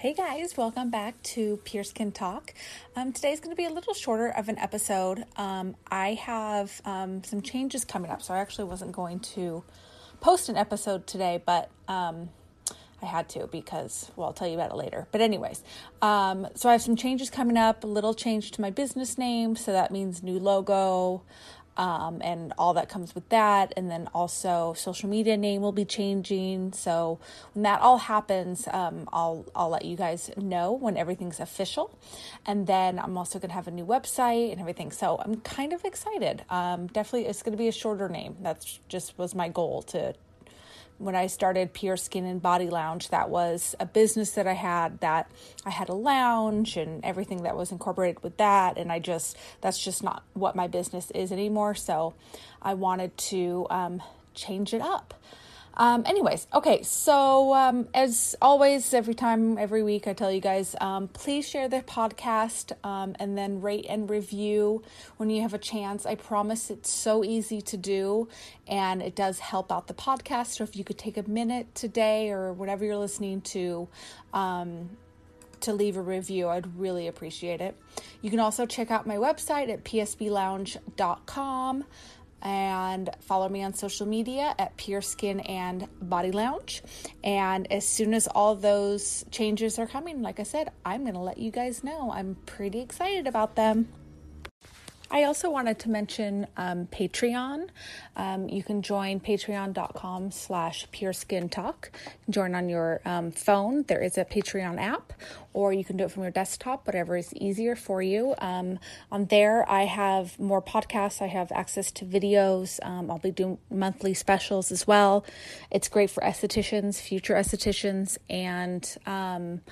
Hey guys, welcome back to Pure Skin Talk. Um, today's going to be a little shorter of an episode. Um, I have um, some changes coming up, so I actually wasn't going to post an episode today, but um, I had to because, well, I'll tell you about it later. But, anyways, um, so I have some changes coming up, a little change to my business name, so that means new logo um, and all that comes with that. And then also social media name will be changing. So when that all happens, um, I'll I'll let you guys know when everything's official. And then I'm also gonna have a new website and everything. So I'm kind of excited. Um, definitely, it's gonna be a shorter name. That's just was my goal to when I started Pure Skin and Body Lounge, that was a business that I had that I had a lounge and everything that was incorporated with that. And I just, that's just not what my business is anymore. So I wanted to um, change it up. Um, anyways, okay, so um, as always, every time, every week, I tell you guys, um, please share the podcast um, and then rate and review when you have a chance. I promise it's so easy to do and it does help out the podcast. So if you could take a minute today or whatever you're listening to, um, to leave a review. I'd really appreciate it. You can also check out my website at psblounge.com and follow me on social media at Pure Skin and Body Lounge. And as soon as all those changes are coming, like I said, I'm going to let you guys know. I'm pretty excited about them. I also wanted to mention um, Patreon. Um, you can join patreon.com slash pure skin talk. Join on your um, phone. There is a Patreon app, or you can do it from your desktop, whatever is easier for you. Um, on there, I have more podcasts. I have access to videos. Um, I'll be doing monthly specials as well. It's great for estheticians, future estheticians, and um,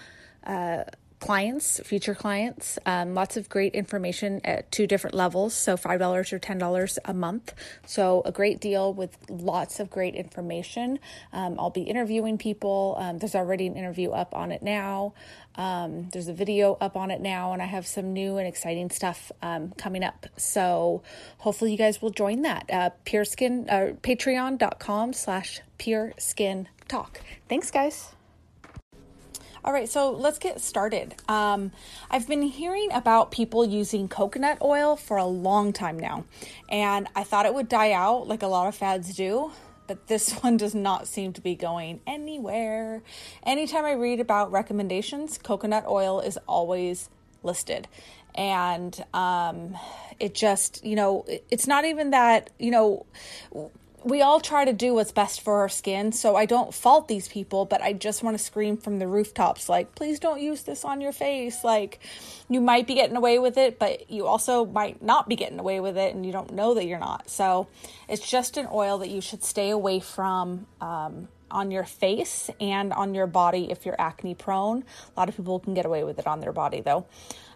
uh, clients, future clients. Um, lots of great information at two different levels. So $5 or $10 a month. So a great deal with lots of great information. Um, I'll be interviewing people. Um, there's already an interview up on it now. Um, there's a video up on it now, and I have some new and exciting stuff um, coming up. So hopefully you guys will join that. Uh, pure skin, uh, patreon.com slash pure skin talk. Thanks, guys. All right, so let's get started. Um, I've been hearing about people using coconut oil for a long time now, and I thought it would die out like a lot of fads do, but this one does not seem to be going anywhere. Anytime I read about recommendations, coconut oil is always listed. And um, it just, you know, it's not even that, you know, we all try to do what's best for our skin, so I don't fault these people, but I just want to scream from the rooftops like, please don't use this on your face. Like, you might be getting away with it, but you also might not be getting away with it, and you don't know that you're not. So, it's just an oil that you should stay away from. Um, on your face and on your body if you're acne prone. A lot of people can get away with it on their body though.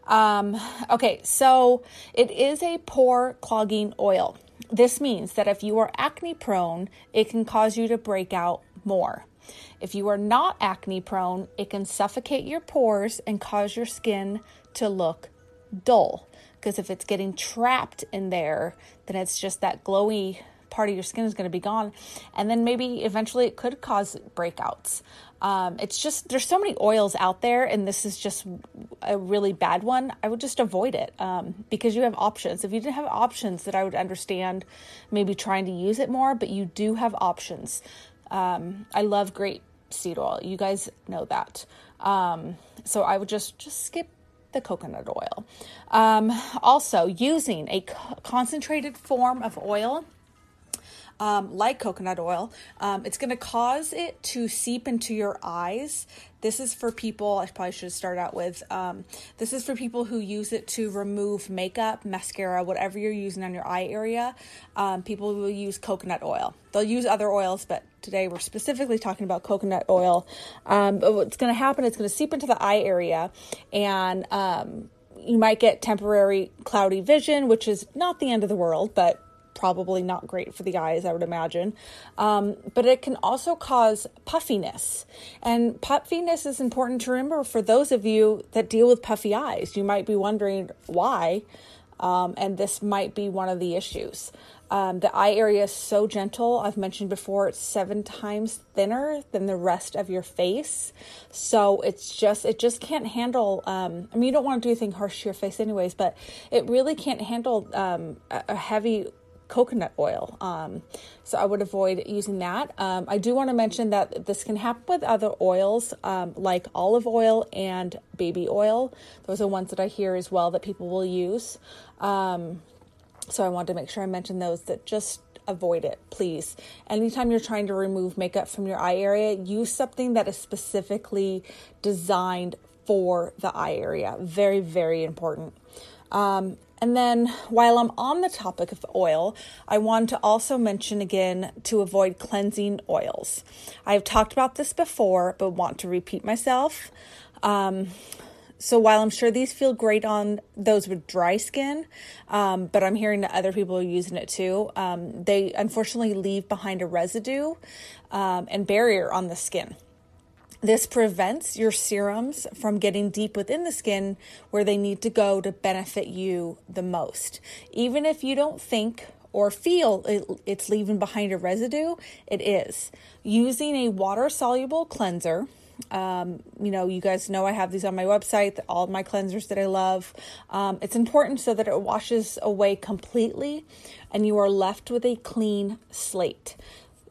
Um, okay, so it is a pore clogging oil. This means that if you are acne prone, it can cause you to break out more. If you are not acne prone, it can suffocate your pores and cause your skin to look dull. Because if it's getting trapped in there, then it's just that glowy part of your skin is going to be gone. And then maybe eventually it could cause breakouts. Um, it's just, there's so many oils out there, and this is just a really bad one. I would just avoid it um, because you have options. If you didn't have options, that I would understand maybe trying to use it more, but you do have options. Um, I love grape seed oil. You guys know that. Um, so I would just just skip the coconut oil. Um, also, using a co- concentrated form of oil um, like coconut oil, um, it's going to cause it to seep into your eyes. This is for people, I probably should start out with. Um, this is for people who use it to remove makeup, mascara, whatever you're using on your eye area. Um, people will use coconut oil. They'll use other oils, but today we're specifically talking about coconut oil. Um, but what's going to happen, it's going to seep into the eye area and um, you might get temporary cloudy vision, which is not the end of the world, but probably not great for the eyes, I would imagine. Um, but it can also cause puffiness. And puffiness is important to remember for those of you that deal with puffy eyes. You might be wondering why, um, and this might be one of the issues. Um, the eye area is so gentle. I've mentioned before, it's seven times thinner than the rest of your face. So it's just, it just can't handle, um, I mean, you don't want to do anything harsh to your face anyways, but it really can't handle um, a, a heavy coconut oil. Um, so I would avoid using that. Um, I do want to mention that this can happen with other oils um, like olive oil and baby oil. Those are ones that I hear as well that people will use. Um, so I wanted to make sure I mention those that just avoid it, please. Anytime you're trying to remove makeup from your eye area, use something that is specifically designed for the eye area. Very, very important. Um, and then while I'm on the topic of oil, I want to also mention again to avoid cleansing oils. I've talked about this before, but want to repeat myself. Um, so while I'm sure these feel great on those with dry skin, um, but I'm hearing that other people are using it too, um, they unfortunately leave behind a residue um, and barrier on the skin. This prevents your serums from getting deep within the skin where they need to go to benefit you the most. Even if you don't think or feel it, it's leaving behind a residue, it is. Using a water soluble cleanser, um, you know, you guys know I have these on my website, all my cleansers that I love. Um, it's important so that it washes away completely and you are left with a clean slate.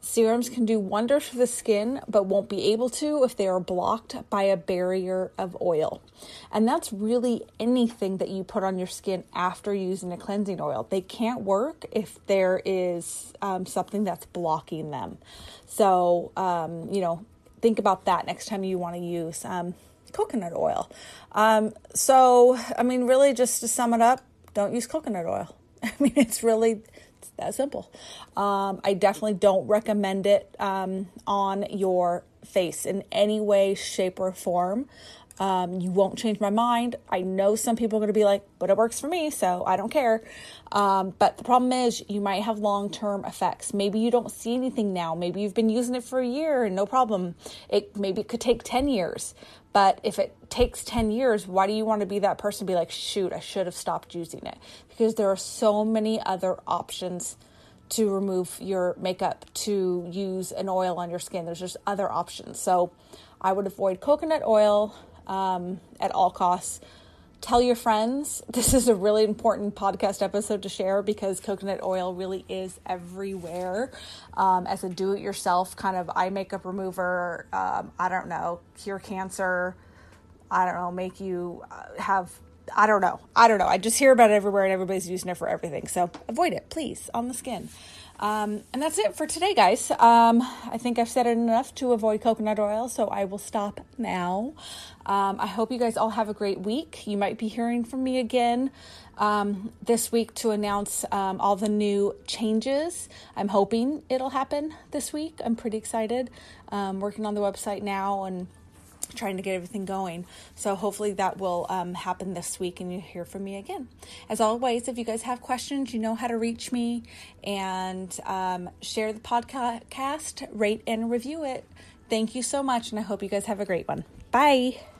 Serums can do wonders for the skin, but won't be able to if they are blocked by a barrier of oil. And that's really anything that you put on your skin after using a cleansing oil. They can't work if there is um, something that's blocking them. So, um, you know, think about that next time you want to use um, coconut oil. Um, so, I mean, really, just to sum it up, don't use coconut oil. I mean, it's really that simple. Um, I definitely don't recommend it um, on your face in any way, shape, or form. Um, you won't change my mind. I know some people are going to be like, but it works for me, so I don't care. Um, but the problem is, you might have long term effects. Maybe you don't see anything now. Maybe you've been using it for a year and no problem. It maybe it could take 10 years. But if it takes 10 years, why do you want to be that person be like, shoot, I should have stopped using it? Because there are so many other options to remove your makeup, to use an oil on your skin. There's just other options. So I would avoid coconut oil um, at all costs. Tell your friends. This is a really important podcast episode to share because coconut oil really is everywhere. Um, as a do it yourself kind of eye makeup remover, um, I don't know, cure cancer, I don't know, make you uh, have I don't know. I don't know. I just hear about it everywhere and everybody's using it for everything. So avoid it, please, on the skin. Um, and that's it for today, guys. Um, I think I've said it enough to avoid coconut oil, so I will stop now. Um, I hope you guys all have a great week. You might be hearing from me again um, this week to announce um, all the new changes. I'm hoping it'll happen this week. I'm pretty excited. Um, working on the website now and trying to get everything going. So hopefully that will um, happen this week and you hear from me again. As always, if you guys have questions, you know how to reach me and um, share the podcast, rate and review it. Thank you so much, and I hope you guys have a great one. Bye.